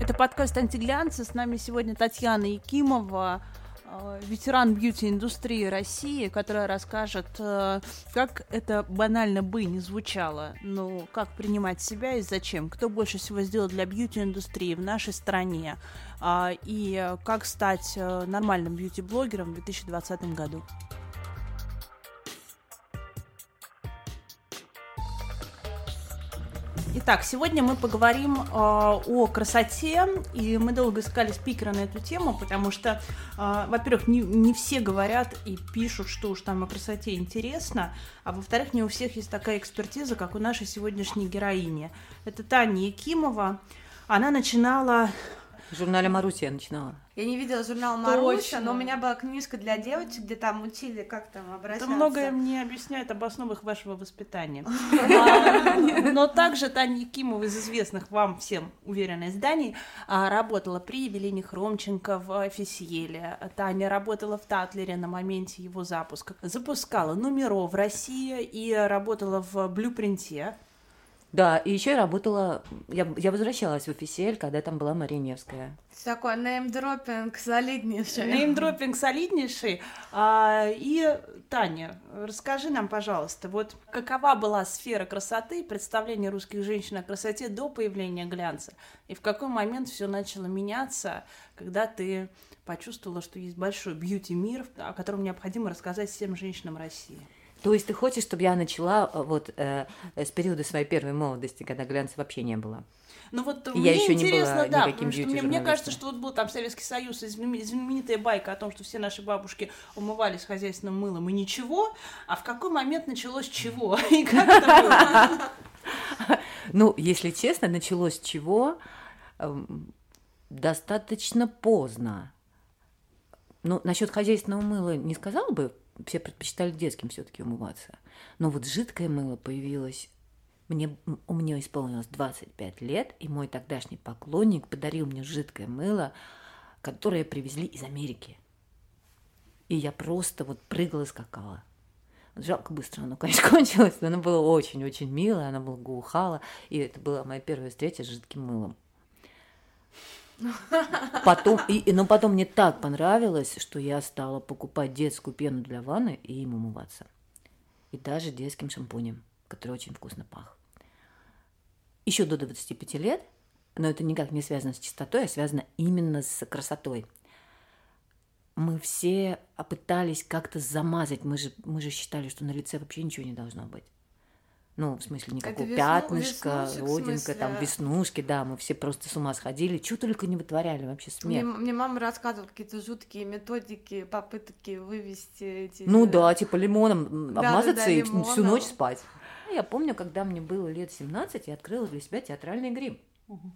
Это подкаст «Антиглянцы». С нами сегодня Татьяна Якимова, э, ветеран бьюти-индустрии России, которая расскажет, э, как это банально бы не звучало, но как принимать себя и зачем, кто больше всего сделал для бьюти-индустрии в нашей стране, а, и как стать э, нормальным бьюти-блогером в 2020 году. Итак, сегодня мы поговорим э, о красоте, и мы долго искали спикера на эту тему, потому что, э, во-первых, не, не все говорят и пишут, что уж там о красоте интересно, а во-вторых, не у всех есть такая экспертиза, как у нашей сегодняшней героини. Это Таня Якимова. Она начинала в журнале Маруси я начинала. Я не видела журнал Маруся, но у меня была книжка для девочек, где там учили, как там обращаться. Это многое мне объясняет об основах вашего воспитания. Но также Таня Якимова из известных вам всем, уверенно, изданий а, работала при Евелине Хромченко в Офисиеле. Таня работала в Татлере на моменте его запуска. Запускала номеров в России и работала в Блюпринте. Да, и еще я работала, я, я возвращалась в офисель, когда там была Мария Невская. Такой неймдропинг солиднейший. Неймдропинг солиднейший. А, и, Таня, расскажи нам, пожалуйста, вот какова была сфера красоты, представление русских женщин о красоте до появления глянца? И в какой момент все начало меняться, когда ты почувствовала, что есть большой бьюти-мир, о котором необходимо рассказать всем женщинам России? То есть ты хочешь, чтобы я начала э, вот э, с периода своей первой молодости, когда глянца вообще не было? Ну вот я мне еще интересно, не была да, потому что мне, мне кажется, что вот был там Советский Союз, знаменитая байка о том, что все наши бабушки умывались хозяйственным мылом и ничего, а в какой момент началось чего? И как это было? Ну, если честно, началось чего? Эм, достаточно поздно. Ну, насчет хозяйственного мыла не сказала бы, все предпочитали детским все-таки умываться. Но вот жидкое мыло появилось мне, у меня исполнилось 25 лет, и мой тогдашний поклонник подарил мне жидкое мыло, которое привезли из Америки. И я просто вот прыгала и скакала. Жалко быстро оно, конечно, кончилось, но оно было очень-очень мило, оно благоухало, и это была моя первая встреча с жидким мылом. Потом, и, но потом мне так понравилось, что я стала покупать детскую пену для ванны и им умываться. И даже детским шампунем, который очень вкусно пах. Еще до 25 лет, но это никак не связано с чистотой, а связано именно с красотой. Мы все пытались как-то замазать, мы же, мы же считали, что на лице вообще ничего не должно быть. Ну, в смысле, никакого весну, пятнышка, родинка, там, веснушки, да, мы все просто с ума сходили, что только не вытворяли, вообще смех. Мне, мне мама рассказывала какие-то жуткие методики, попытки вывести эти... Ну да, типа лимоном да, обмазаться да, да, и лимоном. всю ночь спать. Я помню, когда мне было лет 17, я открыла для себя театральный грим. Угу.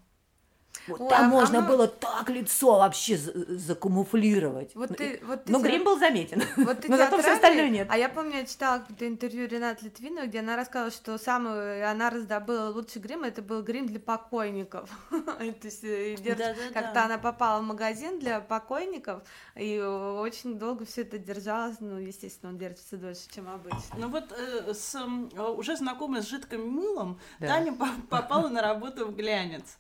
Вот Ой, там а можно оно... было так лицо вообще закамуфлировать. Вот ты, вот ты Но грим был заметен. Вот ты Но зато все остальное нет. А я помню, я читала какое-то интервью Ренат Литвинова, где она рассказывала, что самый она раздобыла лучший грим, это был грим для покойников. То есть э, как-то она попала в магазин для покойников, и очень долго все это держалось. Ну, естественно, он держится дольше, чем обычно. Ну вот э, с уже знакомой с жидким мылом Таня попала на работу в глянец.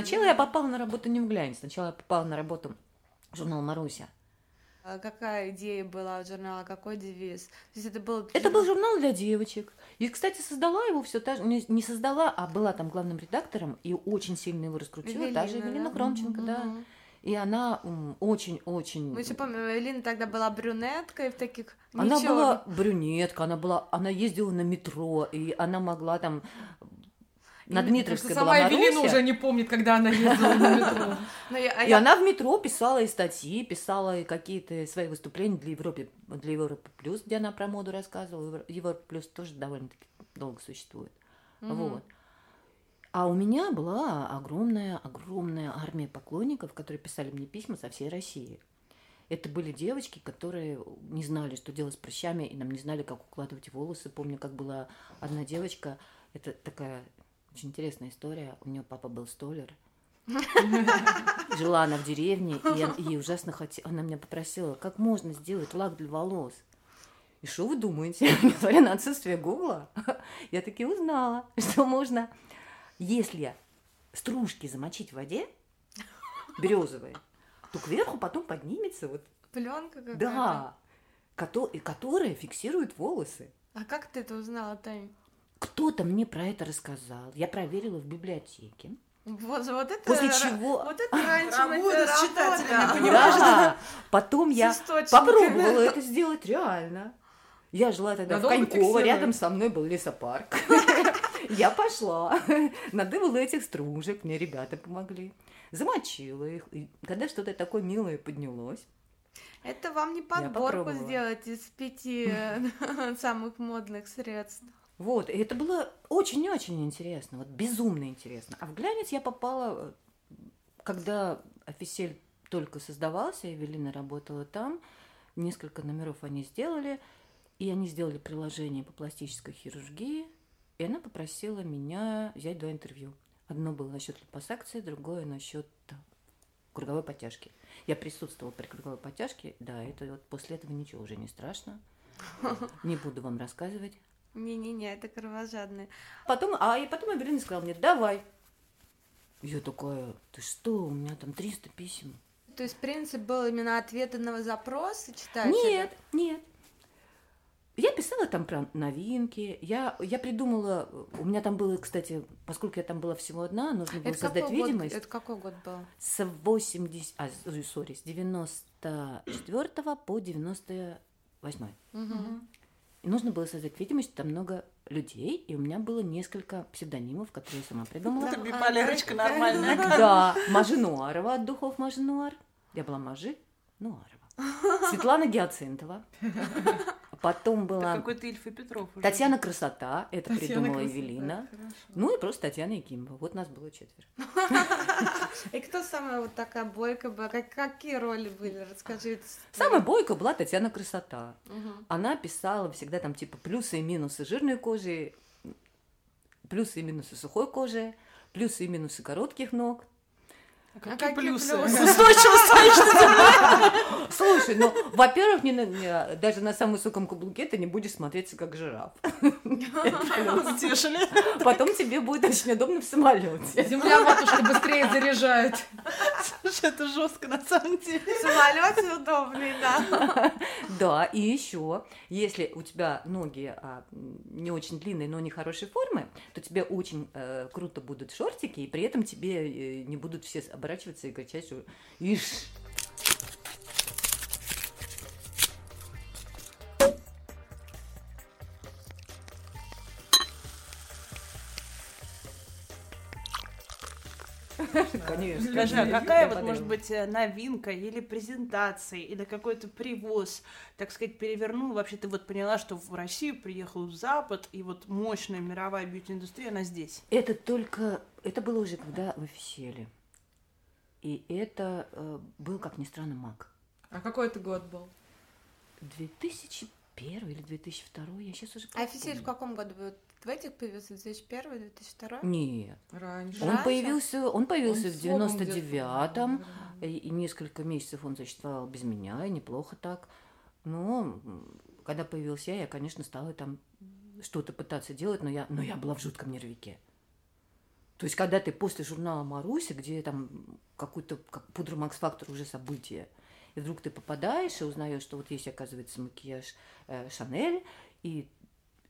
Сначала я попала на работу не в глянец, сначала я попала на работу в журнал Маруся. А какая идея была у журнала, какой девиз? То есть это был... Это был журнал для девочек. И, кстати, создала его все та же, не создала, а была там главным редактором и очень сильно его раскрутила. Эвелина, та же Евелина да? Хромченко, да. И она очень-очень... Мы еще помним, Эвелина тогда была брюнеткой в таких... Она Ничего. была брюнетка, она была, она ездила на метро, и она могла там на Дмитровской была Сама Эвелина уже не помнит, когда она ездила на метро. А и она в метро писала и статьи, писала и какие-то свои выступления для Европы, для Европы Плюс, где она про моду рассказывала. Европа Плюс тоже довольно-таки долго существует. Вот. А у меня была огромная, огромная армия поклонников, которые писали мне письма со всей России. Это были девочки, которые не знали, что делать с прыщами, и нам не знали, как укладывать волосы. Помню, как была одна девочка, это такая очень интересная история. У нее папа был столер. Жила она в деревне, и ей ужасно хотела. Она меня попросила, как можно сделать лак для волос. И что вы думаете? Несмотря на отсутствие Гугла, я таки узнала, что можно, если стружки замочить в воде, березовая, то кверху потом поднимется вот... Пленка какая-то? Да, которая фиксирует волосы. А как ты это узнала, Тань? Кто-то мне про это рассказал. Я проверила в библиотеке. Вот, вот это, После чего... Вот это раньше Работа с читателями, понимаешь? Да. Потом я попробовала это сделать реально. Я жила тогда в Коньково, рядом со мной был лесопарк. Я пошла, надыбала этих стружек, мне ребята помогли. Замочила их. И когда что-то такое милое поднялось, это вам не подборку сделать из пяти самых модных средств. Вот, и это было очень-очень интересно, вот безумно интересно. А в глянец я попала, э, когда офисель только создавался, Эвелина работала там, несколько номеров они сделали, и они сделали приложение по пластической хирургии, и она попросила меня взять два интервью. Одно было насчет липосакции, другое насчет круговой подтяжки. Я присутствовала при круговой подтяжке, да, это вот после этого ничего уже не страшно. Не буду вам рассказывать. Не-не-не, это кровожадные. Потом, а и потом Эвелина сказала мне, давай. Я такая, ты что, у меня там 300 писем. То есть принцип был именно ответы на запросы читать? Нет, нет. Я писала там про новинки, я, я придумала, у меня там было, кстати, поскольку я там была всего одна, нужно было это создать видимость. Год, это какой год был? С 80, а, сори, с 94 по 98. Угу. И нужно было создать видимость, там много людей, и у меня было несколько псевдонимов, которые я сама придумала. Это биполярочка нормальная. Да, Мажи Нуарова от духов Мажи Нуар. Я была Мажи Нуарова. Светлана Гиацинтова. Потом была... какой-то Ильфа Петров уже. Татьяна Красота, это Татьяна придумала красота, Евелина. Хорошо. Ну и просто Татьяна Якимова. Вот нас было четверо. И кто самая вот такая бойка была? Какие роли были? Расскажи. Самая бойка была Татьяна Красота. Она писала всегда там типа плюсы и минусы жирной кожи, плюсы и минусы сухой кожи, плюсы и минусы коротких ног, а какие, а какие плюсы? плюсы? Устойчивость солнечной Слушай, ну, во-первых, не, не, даже на самом высоком каблуке ты не будешь смотреться как жираф. Утешили. Потом тебе будет очень удобно в самолете. Земля матушка быстрее заряжает. Слушай, это жестко на самом деле. В самолете удобнее, да. Да, и еще, если у тебя ноги а, не очень длинные, но не хорошей формы, то тебе очень э, круто будут шортики, и при этом тебе э, не будут все оборачиваться и кричать, что «Ишь!» Конечно. Скажи, а какая вот может быть э, новинка или презентация, или какой-то привоз, так сказать, перевернул? Вообще ты вот поняла, что в Россию приехал в Запад, и вот мощная мировая бьюти-индустрия, она здесь. Это только, это было уже когда в официале. И это э, был, как ни странно, маг. А какой это год был? 2001 или 2002, я сейчас уже А офицер в каком году был? В этих появился 2001 2002 Нет. Раньше. Он появился, он появился он в 99-м, и, и несколько месяцев он существовал без меня, и неплохо так. Но когда появился я, я, конечно, стала там что-то пытаться делать, но я, но я была в жутком нервике. То есть, когда ты после журнала Маруси, где там какой-то как пудра Макс Фактор уже событие, и вдруг ты попадаешь и узнаешь, что вот есть, оказывается, макияж э, Шанель, и,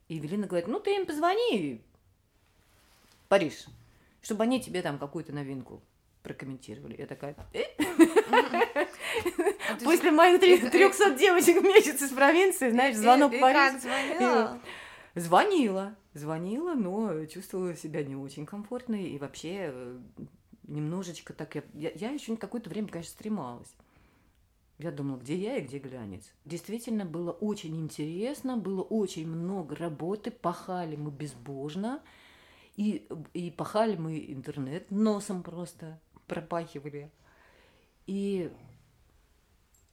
и Евелина говорит, ну ты им позвони, Париж, чтобы они тебе там какую-то новинку прокомментировали. Я такая, «Э?» а После моих 300 девочек в месяц из провинции, знаешь, звонок в Париж. Звонила, звонила, но чувствовала себя не очень комфортно и вообще э, немножечко так... Я, я, я еще какое-то время, конечно, стремалась. Я думала, где я и где глянец. Действительно, было очень интересно, было очень много работы, пахали мы безбожно, и, и пахали мы интернет носом просто пропахивали. И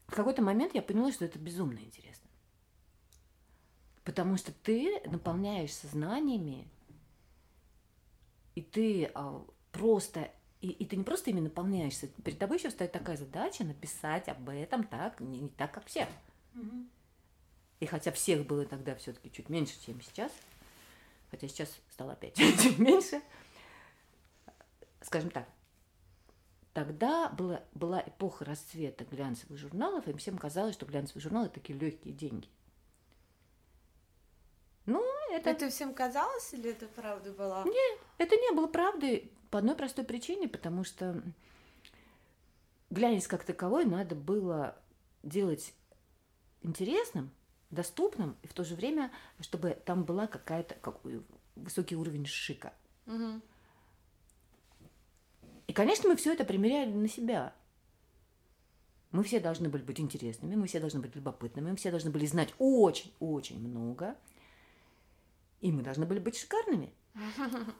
в какой-то момент я поняла, что это безумно интересно. Потому что ты наполняешься знаниями, и ты а, просто и, и ты не просто ими наполняешься, перед тобой еще стоит такая задача написать об этом так, не, не так, как все. Угу. И хотя всех было тогда все-таки чуть меньше, чем сейчас, хотя сейчас стало опять чуть меньше, скажем так, тогда была, была эпоха расцвета глянцевых журналов, и всем казалось, что глянцевые журналы такие легкие деньги. Это... Это всем казалось или это правда была? Нет, это не было правдой по одной простой причине, потому что глянец как таковой надо было делать интересным, доступным, и в то же время, чтобы там была какая-то какой, высокий уровень шика. Угу. И, конечно, мы все это примеряли на себя. Мы все должны были быть интересными, мы все должны быть любопытными, мы все должны были знать очень-очень много, и мы должны были быть шикарными.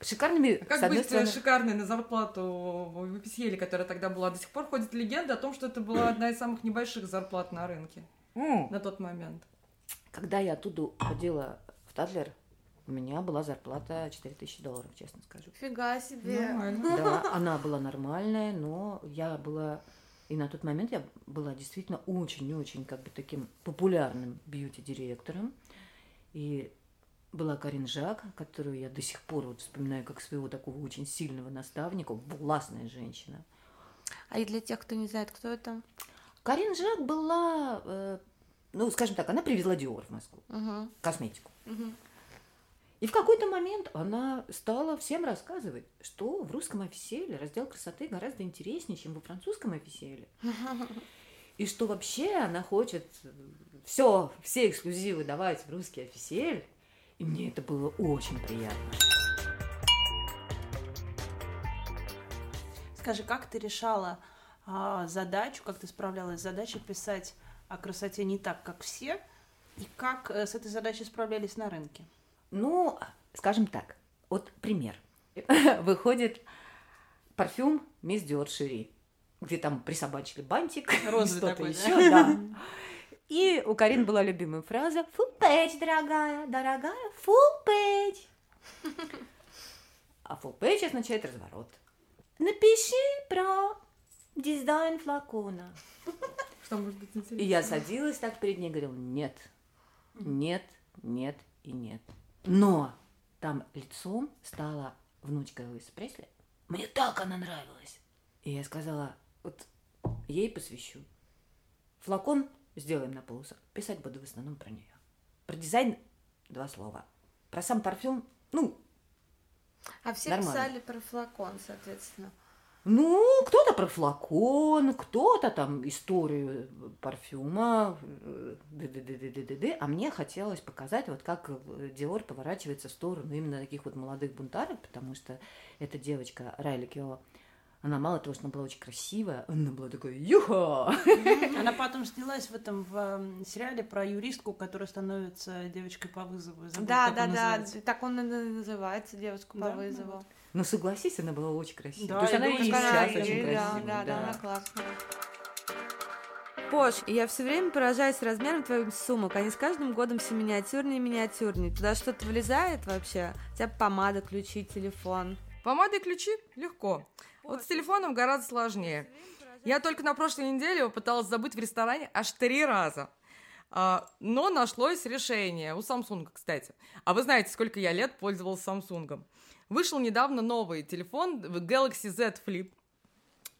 Шикарными, а как с одной быть стороны... шикарной на зарплату в Эписьеле, которая тогда была? До сих пор ходит легенда о том, что это была одна из самых небольших зарплат на рынке на тот момент. Когда я оттуда ходила в Тадлер, у меня была зарплата 4000 долларов, честно скажу. Фига себе. Нормально. Да, она была нормальная, но я была... И на тот момент я была действительно очень-очень как бы таким популярным бьюти-директором. И была Карин Жак, которую я до сих пор вот вспоминаю как своего такого очень сильного наставника, властная женщина. А и для тех, кто не знает, кто это? Карин Жак была, э, ну, скажем так, она привезла Диор в Москву, Угу. косметику. Угу. И в какой-то момент она стала всем рассказывать, что в русском офиселе раздел красоты гораздо интереснее, чем во французском офиселе. И что вообще она хочет все, все эксклюзивы давать в русский офисель. И мне это было очень приятно. Скажи, как ты решала а, задачу, как ты справлялась с задачей писать о красоте не так, как все, и как э, с этой задачей справлялись на рынке? Ну, скажем так, вот пример. Выходит парфюм Мисс Диор Шири, где там присобачили бантик, Розовый что-то еще, да. И у Карин была любимая фраза «Full page, дорогая, дорогая, full page». А full page означает разворот. Напиши про дизайн флакона. Что может быть И интересно? я садилась так перед ней и говорила, нет, нет, нет и нет. Но там лицом стала внучка Элвиса Пресли. Мне так она нравилась. И я сказала, вот ей посвящу. Флакон сделаем на полусах. Писать буду в основном про нее. Про дизайн два слова. Про сам парфюм, ну, А все Нормально. писали про флакон, соответственно. Ну, кто-то про флакон, кто-то там историю парфюма, э, д-д-д-д-д-д. а мне хотелось показать, вот как э, Диор поворачивается в сторону именно таких вот молодых бунтарок, потому что эта девочка Райли Кио, она мало того, что она была очень красивая, она была такая юха! Она потом снялась в этом в эм, сериале про юристку, которая становится девочкой по вызову. Забыла, да, да, да. называется. Так он и называется по Да, вызову. Ну, согласись, она была очень красивая. Да, То есть она думаю, и сейчас и- очень да, красивая. да, да, да. она классная. Пош, я все время поражаюсь размером твоих сумок. Они с каждым годом все миниатюрнее и миниатюрнее. Туда что-то влезает вообще? У тебя помада, ключи, телефон. Помада и ключи? Легко. Вот с телефоном гораздо сложнее. Я только на прошлой неделе пыталась забыть в ресторане аж три раза. А, но нашлось решение у Samsung, кстати. А вы знаете, сколько я лет пользовалась Samsung? Вышел недавно новый телефон Galaxy Z Flip,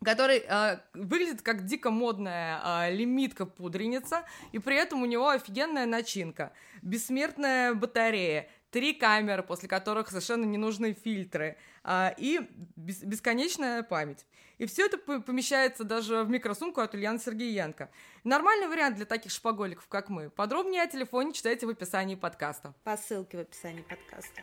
который а, выглядит как дико модная а, лимитка-пудреница, и при этом у него офигенная начинка, бессмертная батарея, три камеры, после которых совершенно не нужны фильтры, а, и бес- бесконечная память. И все это по- помещается даже в микросумку от Ульяны Сергеенко. Нормальный вариант для таких шпаголиков, как мы. Подробнее о телефоне читайте в описании подкаста. По ссылке в описании подкаста.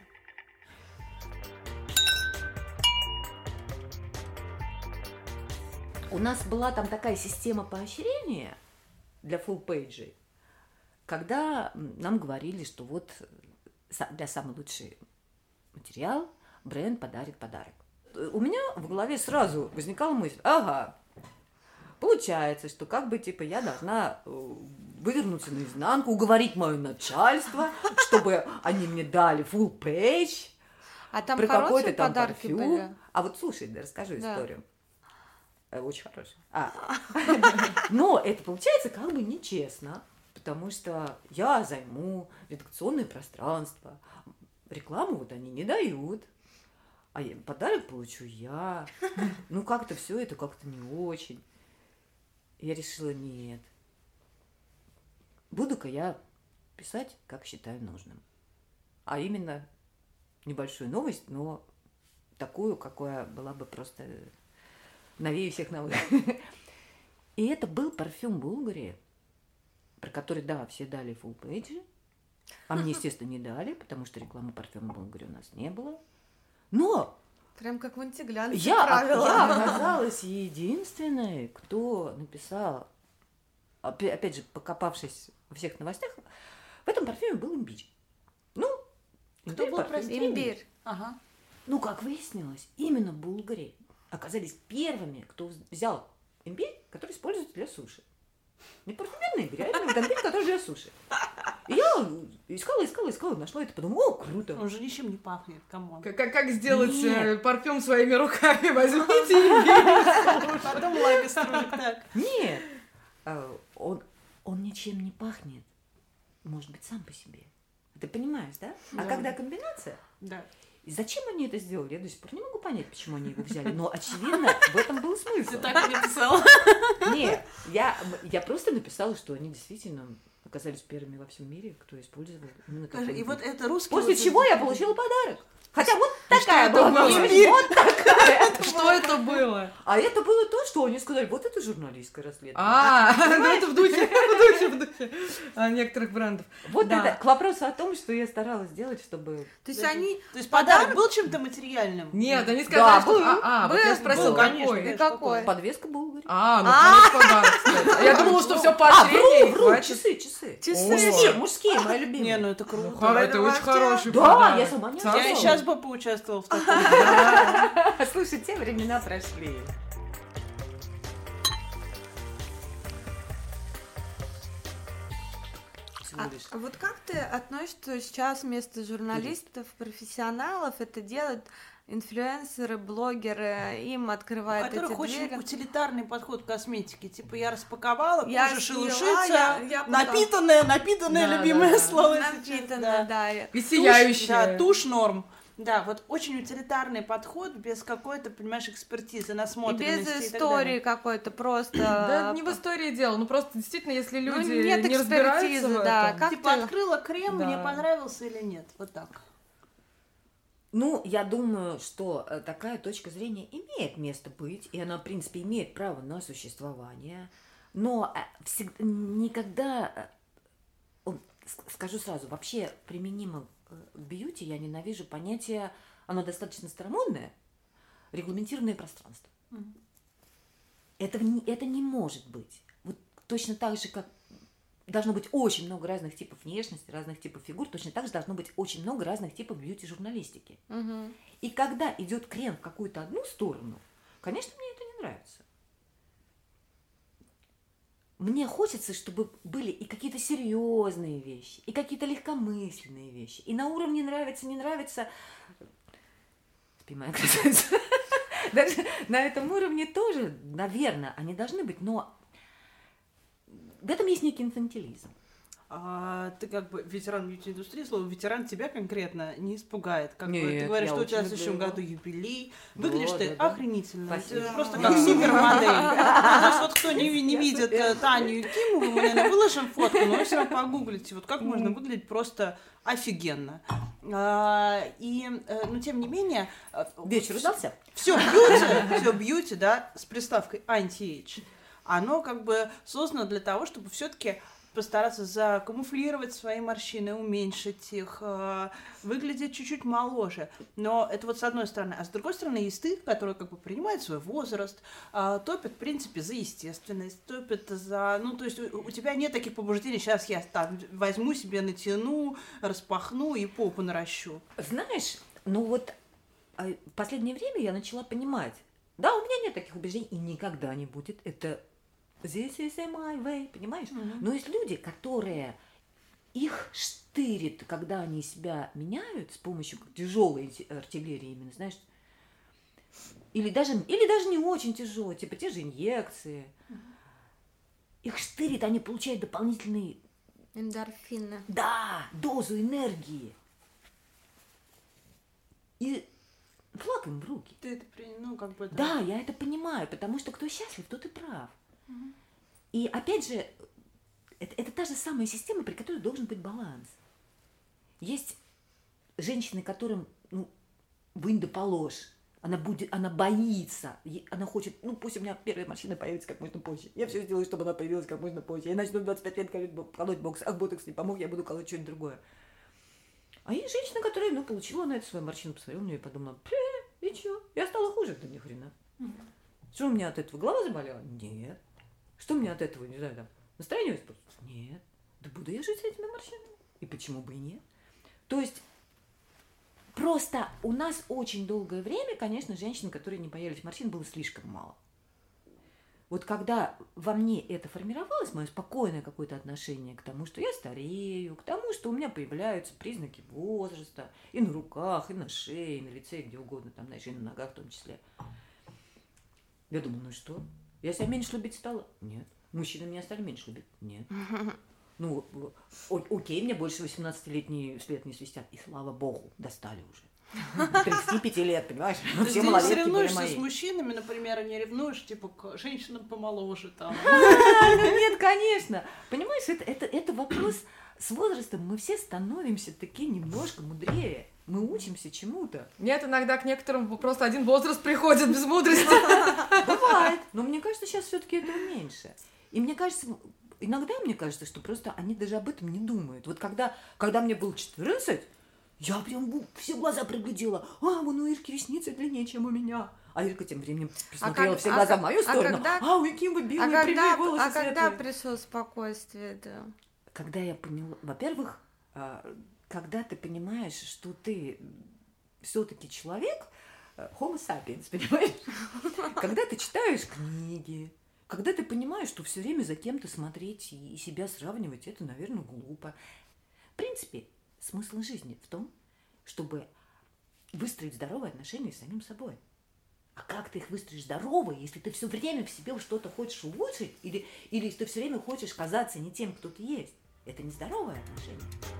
У нас была там такая система поощрения для фулл-пейджей, когда нам говорили, что вот для самый лучший материал бренд подарит подарок. У меня в голове сразу возникала мысль, ага, получается, что как бы типа я должна э, вывернуться наизнанку, уговорить мое начальство, чтобы они мне дали full page А там про какой-то там подарки парфюм. были? А вот слушай, да, расскажу Да. историю. Э, Очень хорошая. А. Но это получается как бы нечестно, потому что я займу редакционное пространство. Рекламу вот они не дают. а подарок получу я. Ну, как-то все это как-то не очень. Я решила, нет. Буду-ка я писать, как считаю нужным. А именно небольшую новость, но такую, какая была бы просто новее всех новых. И это был парфюм Булгари, про который, да, все дали full page, а мне, естественно, не дали, потому что рекламы парфюма Булгари у нас не было. Но Прям как в антиглянце я, правила. я оказалась единственной, кто написал, опя- опять же, покопавшись во всех новостях, в этом парфюме был имбирь. Ну, Кто имбирь, был, парфюм, прости? Имбирь. Ага. Ну, как выяснилось, именно Булгари оказались первыми, кто взял имбирь, который используют для суши. Не парфюмерный имбирь, а именно имбирь, который для суши. И я искала, искала, искала, нашла это, подумала, о, круто. Он же ничем не пахнет, come on. Как, как, как сделать Нет. э, парфюм своими руками? Возьмите имбирь. Потом лага строит так. Нет, а, он, он ничем не пахнет. Может быть, сам по себе. Ты понимаешь, да? А Да. когда комбинация, Да. И зачем они это сделали, я до сих пор не могу понять, почему они его взяли. Но, очевидно, в этом был смысл. Ты так написала. Нет, я, я просто написала, что они действительно оказались первыми во всем мире, кто использовал именно такой И вот это русский... После вот чего я получила подарок. Хотя вот такая была вот такая. Что это было? А это было то, что они сказали, вот это журналистское расследование. А, ну это в духе, в духе, в духе а, некоторых брендов. Вот Да. это к вопросу о том, что я старалась сделать, чтобы... То есть они... То есть подарок был чем-то материальным? Нет, они сказали, что... был. А, а, вот я Был, спросила, был, конечно, какой? Какой? Подвеска Булгари. А, ну подарок. Я думала, что все А, поощрение вру, и вру, хватит. часы, часы. Часы. Мужские, мужские, мои любимые. Не, ну это Ну, круто. хоро- это очень хороший Да, я сама не. Я сейчас бы поучаствовала в таком. Слушай, те времена прошли. А, вот как ты относишься, сейчас вместо журналистов, профессионалов это делают инфлюенсеры, блогеры, им У открывают которых эти очень двери? утилитарный подход к косметике. Типа я распаковала, Я кожа съела, шелушится, я- я потом- напитанная, напитанная, Да, любимое да, да. слово. Напитанная, да. и- И Тушь, сияющая. Да, тушь норм. Да, вот очень утилитарный подход, без какой-то, понимаешь, экспертизы, И насмотренности. без и так истории далее. какой-то просто. Да не в истории дело, ну просто действительно, если Ну, люди нет не разбираются экспертизы, в да, этом. как Типа ты- открыла крем, Да. мне понравился или нет. Вот так. Ну, я думаю, что э, такая точка зрения имеет место быть, и она, в принципе, имеет право на существование. Но э, всег- никогда, э, скажу сразу, вообще применимо бьюти я ненавижу понятие, оно достаточно старомодное, регламентированное пространство. Мгм. Это, это не может быть. Вот точно так же, как должно быть очень много разных типов внешности, разных типов фигур, точно так же должно быть очень много разных типов бьюти-журналистики. Мгм. И когда идет крем в какую-то одну сторону, конечно, мне это не нравится. Мне хочется, чтобы были и какие-то серьезные вещи, и какие-то легкомысленные вещи. И на уровне нравится, не нравится. Спи, моя красавица. Даже на этом уровне тоже, наверное, они должны быть, но в этом есть некий инфантилизм. А ты как бы ветеран бьюти-индустрии, слово ветеран тебя конкретно не испугает. Как бы Нет, ты говоришь, что у тебя в следующем его. году юбилей. Да, Выглядишь ты да, да. охренительно. Спасибо. Ты просто Да. как супермодель. Ну, то есть вот кто не, не видит э, Таню Якимову, мы, наверное, выложим фотку, но вы все равно погуглите, вот как можно выглядеть просто офигенно. А, и, э, но тем не менее... э, Вечер удался? все beauty, все beauty, да, с приставкой anti-age, оно как бы создано для того, чтобы все-таки постараться закамуфлировать свои морщины, уменьшить их, э, выглядеть чуть-чуть моложе. Но это вот с одной стороны. А с другой стороны есть ты, который как бы принимает свой возраст, э, топит, в принципе, за естественность, топит за... Ну, то есть у, у тебя нет таких побуждений, сейчас я там возьму себе, натяну, распахну и попу наращу. Знаешь, ну вот а, в последнее время я начала понимать, да, у меня нет таких убеждений и никогда не будет. Это this is my way, понимаешь? Но есть люди, которые их штырит, когда они себя меняют с помощью тяжелой артиллерии, именно, знаешь, или даже, или даже не очень тяжелой, типа те же инъекции. Их штырит, они получают дополнительный Эндорфины. да, дозу энергии. И флаг им в руки. Ты это ну, как бы... Да. да, я это понимаю, потому что кто счастлив, тот и прав. Угу. И опять же, это, это та же самая система, при которой должен быть баланс. Есть женщины, которым ну, вынь да положь, она будет, она боится, она хочет, ну пусть у меня первая морщина появится как можно позже. Я все сделаю, чтобы она появилась как можно позже. Я начну в 25 лет колоть, колоть бокс, а ботокс не помог, я буду колоть что-нибудь другое. А есть женщина, которая, ну, получила на это свою морщину, посмотрела на нее и подумала, и что? Я стала хуже, да ни хрена. Что у меня от этого голова заболела? Нет. Что меня от этого, не знаю, там, настроение испортилось? Нет. Да буду я жить с этими морщинами. И почему бы и нет? То есть Просто у нас очень долгое время, конечно, женщин, которые не боялись морщин, было слишком мало. Вот когда во мне это формировалось, мое спокойное какое-то отношение к тому, что я старею, к тому, что у меня появляются признаки возраста и на руках, и на шее, и на лице, и где угодно, там, знаешь, и на ногах в том числе. Я думаю, ну что? Я себя меньше любить стала? Нет. Мужчины меня стали меньше любить? Нет. Ну, окей, мне больше 18-летний след не свистят. И слава богу, достали уже. 35 лет, понимаешь? Все ты не соревнуешься с мужчинами, например, не ревнуешь, типа, к женщинам помоложе там. Нет, конечно. Понимаешь, это, это, это вопрос с возрастом. Мы все становимся такие немножко мудрее. Мы учимся чему-то. Нет, иногда к некоторым просто один возраст приходит без мудрости. Бывает. Но мне кажется, сейчас все-таки этого меньше. И мне кажется, иногда мне кажется, что просто они даже об этом не думают. Вот когда, когда мне было 14, я прям все глаза проглядела. А, вон у Ирки ресницы длиннее, чем у меня. А Ирка тем временем посмотрела а как, все глаза а, в мою а сторону. А, когда, а у Якимы белые, а когда, волосы А когда пришло спокойствие, да? Когда я поняла... Во-первых, а, когда ты понимаешь, что ты все-таки человек, э, homo sapiens, понимаешь? Когда ты читаешь книги, когда ты понимаешь, что все время за кем-то смотреть и себя сравнивать, это, наверное, глупо. В принципе, смысл жизни в том, чтобы выстроить здоровые отношения с самим собой. А как ты их выстроишь здоровые, если ты все время в себе что-то хочешь улучшить, или, или ты все время хочешь казаться не тем, кто ты есть? Это не здоровое отношение.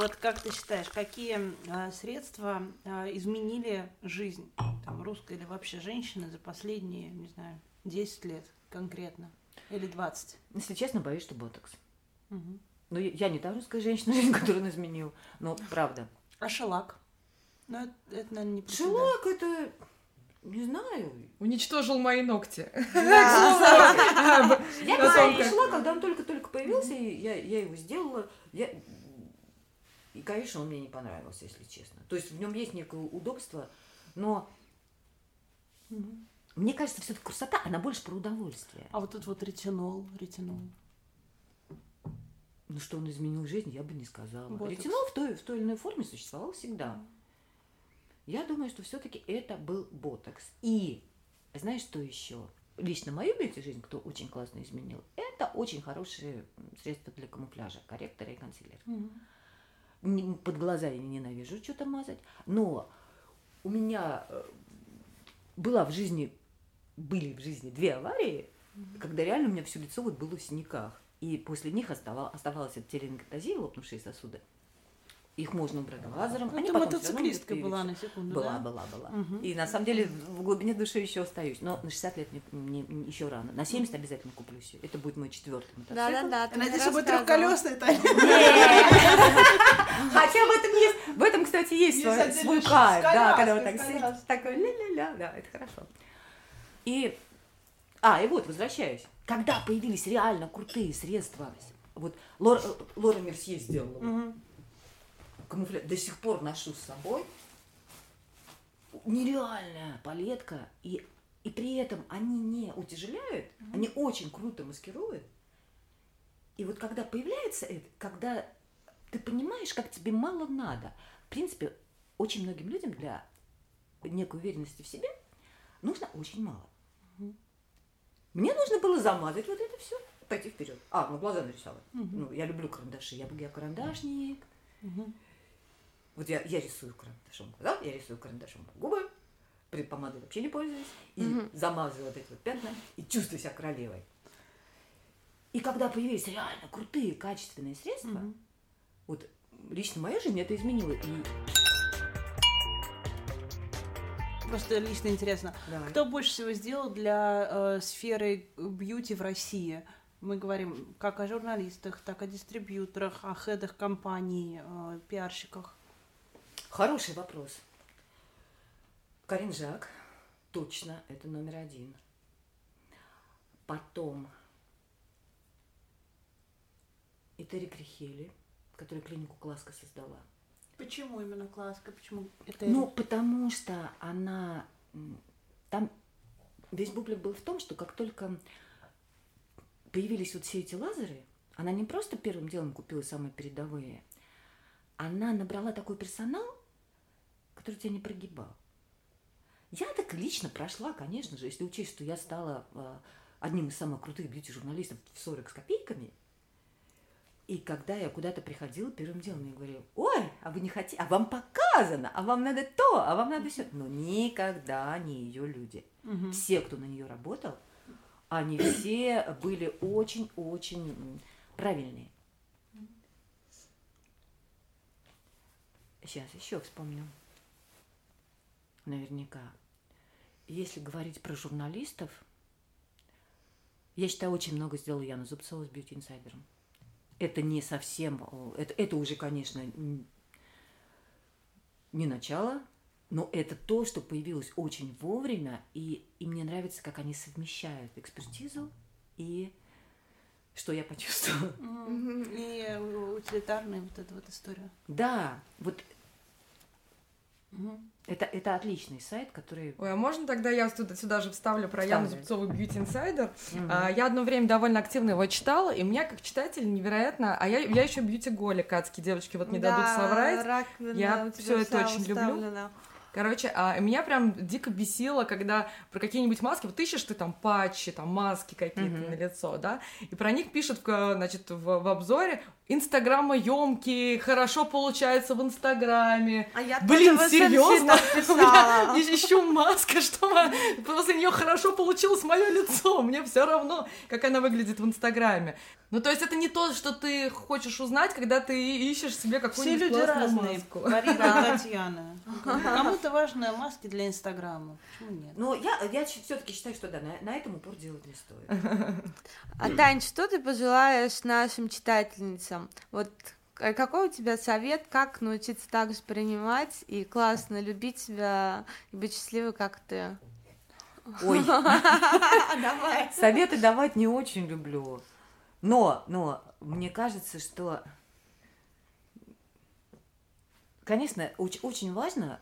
Вот как ты считаешь, какие а, средства а, изменили жизнь там, русской или вообще женщины за последние, не знаю, 10 лет конкретно? Или 20? Если честно, боюсь, что ботокс. Угу. Ну, я не та русская женщина, жизнь, которую он изменил. Но правда. А шелак? Ну, это, это наверное, не Шелак это не знаю. Уничтожил мои ногти. Я пришла, когда он только-только появился, я его сделала. И, конечно, он мне не понравился, если честно. То есть в нем есть некое удобство, но угу. мне кажется, все-таки красота, она больше про удовольствие. А вот этот вот ретинол, ретинол. Ну, что он изменил жизнь, я бы не сказала. Ботокс. Ретинол в той, в той или иной форме существовал всегда. Я думаю, что все-таки это был ботокс. И знаешь, что еще? Лично мою бьюти-жизнь, кто очень классно изменил, это очень хорошее средство для камуфляжа, корректора и консилер. Угу под глаза я ненавижу что-то мазать, но у меня э, была в жизни, были в жизни две аварии, mm-hmm. когда реально у меня все лицо вот было в синяках. И после них оставалось, оставалось от теленготазии, лопнувшие сосуды, их можно убрать лазером. Ну, Они ты мотоциклистка была на секунду, Была, да? была, была. Угу. И на самом деле в глубине души еще остаюсь. Но на 60 лет мне, мне еще рано. На 70 обязательно куплю себе. Это будет мой четвертый мотоцикл. Да, да, да. Надеюсь, что будет трехколесный Хотя в этом есть, в этом, кстати, есть свой кайф. Да, когда вот так сидишь, такой ля-ля-ля. Да, это хорошо. И, а, и вот, возвращаюсь. Когда появились реально крутые средства, вот Лора, Лора Мерсье сделала. Угу камуфляж до сих пор ношу с собой. Нереальная палетка. И, и при этом они не утяжеляют, mm-hmm. они очень круто маскируют. И вот когда появляется это, когда ты понимаешь, как тебе мало надо. В принципе, очень многим людям для некой уверенности в себе нужно очень мало. Угу. Мне нужно было замазать вот это все, пойти вперед. А, ну глаза нарисовать. Угу. Ну, я люблю карандаши. Я, я карандашник. Угу. Вот я, я рисую карандашом глаза, я рисую карандашом губы, помадой вообще не пользуюсь, и mm-hmm. замазываю вот эти вот пятна, и чувствую себя королевой. И когда появились реально крутые, качественные средства, mm-hmm. вот лично моя жизнь это изменило. И... Просто лично интересно, Давай. кто больше всего сделал для э, сферы бьюти в России? Мы говорим как о журналистах, так о дистрибьюторах, о хедах компаний, э, пиарщиках. Хороший вопрос. Карин Жак, точно, это номер один. Потом Этери Крихели, которая клинику Класка создала. Почему именно Класка? Почему это? Ну, потому что она... Там весь бублик был в том, что как только появились вот все эти лазеры, она не просто первым делом купила самые передовые, она набрала такой персонал, который тебя не прогибал. Я так лично прошла, конечно же, если учесть, что я стала э, одним из самых крутых бьюти-журналистов в 40 с копейками. И когда я куда-то приходила, первым делом я говорила, ой, а вы не хотите, а вам показано, а вам надо то, а вам надо все. Но никогда не ее люди. Угу. Все, кто на нее работал, они все были очень-очень правильные. Сейчас еще вспомню. Наверняка. Если говорить про журналистов, я считаю, очень много сделала Яна Зубцова с Beauty Insider. Это не совсем, это, это уже, конечно, не начало, но это то, что появилось очень вовремя, и, и мне нравится, как они совмещают экспертизу и что я почувствовала. И утилитарная вот эта вот история. Да, вот это, это отличный сайт, который... Ой, а можно тогда я сюда, сюда же вставлю про Вставлю. Яну Зубцову Beauty Insider? Угу. А, я одно время довольно активно его читала, и меня как читатель невероятно... А я, я еще бьюти-голик, адские девочки вот не да, дадут соврать. Раковина, я все это очень люблю. Короче, а меня прям дико бесило, когда про какие-нибудь маски, вот ищешь ты там патчи, там маски какие-то mm-hmm. на лицо, да, и про них пишут, значит, в, в обзоре, Инстаграма емкие, хорошо получается в Инстаграме. А я Блин, тоже серьезно? Ищу маска, чтобы после нее хорошо получилось мое лицо. Мне все равно, как она выглядит в Инстаграме. Ну, то есть это не то, что ты хочешь узнать, когда ты ищешь себе какую-нибудь Все люди разные, маску. Марина Татьяна. Кому-то важны маски для Инстаграма. Почему нет? Ну, я, я все-таки считаю, что да, на, на этом упор делать не стоит. А, Тань, что ты пожелаешь нашим читательницам? Этом. Вот какой у тебя совет, как научиться так же принимать и классно любить себя и быть счастливой, как ты? Ой, давай. Советы давать не очень люблю. Но, но мне кажется, что, конечно, очень, очень важно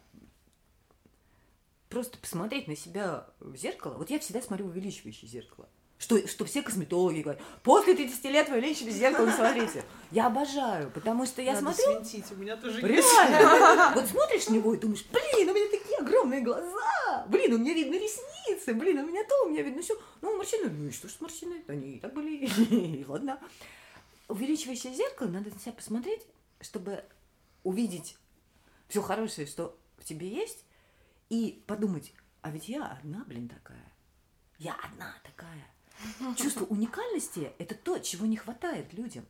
просто посмотреть на себя в зеркало. Вот я всегда смотрю в увеличивающее зеркало что, что все косметологи говорят, после 30 лет вы лечите зеркало, не смотрите. Я обожаю, потому что я Надо смотрю... свинтить, у меня тоже Реально. Вот смотришь на него и думаешь, блин, у меня такие огромные глаза, блин, у меня видно ресницы, блин, у меня то, у меня видно все. Ну, морщины, ну и что ж с морщиной? Они и так были, ладно. Увеличивающее зеркало, надо на себя посмотреть, чтобы увидеть все хорошее, что в тебе есть, и подумать, а ведь я одна, блин, такая. Я одна такая. Чувство уникальности – это то, чего не хватает людям.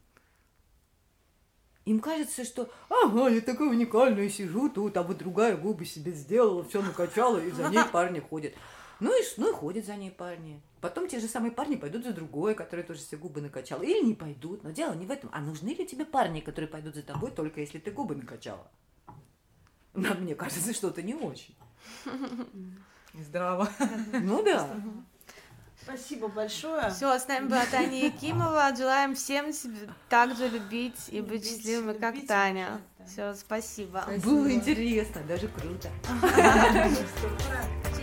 Им кажется, что ага, я такая уникальная, сижу тут, а вот другая губы себе сделала, все накачала, и за ней парни ходят. Ну и, ну и ходят за ней парни. Потом те же самые парни пойдут за другой, который тоже все губы накачал. Или не пойдут. Но дело не в этом. А нужны ли тебе парни, которые пойдут за тобой, только если ты губы накачала? Мне кажется, что это не очень. Здраво. Ну да. Спасибо большое. Все, с нами была Таня Якимова. Желаем всем себе также любить и быть счастливыми, как Таня. Все, спасибо. спасибо. Было интересно, даже круто.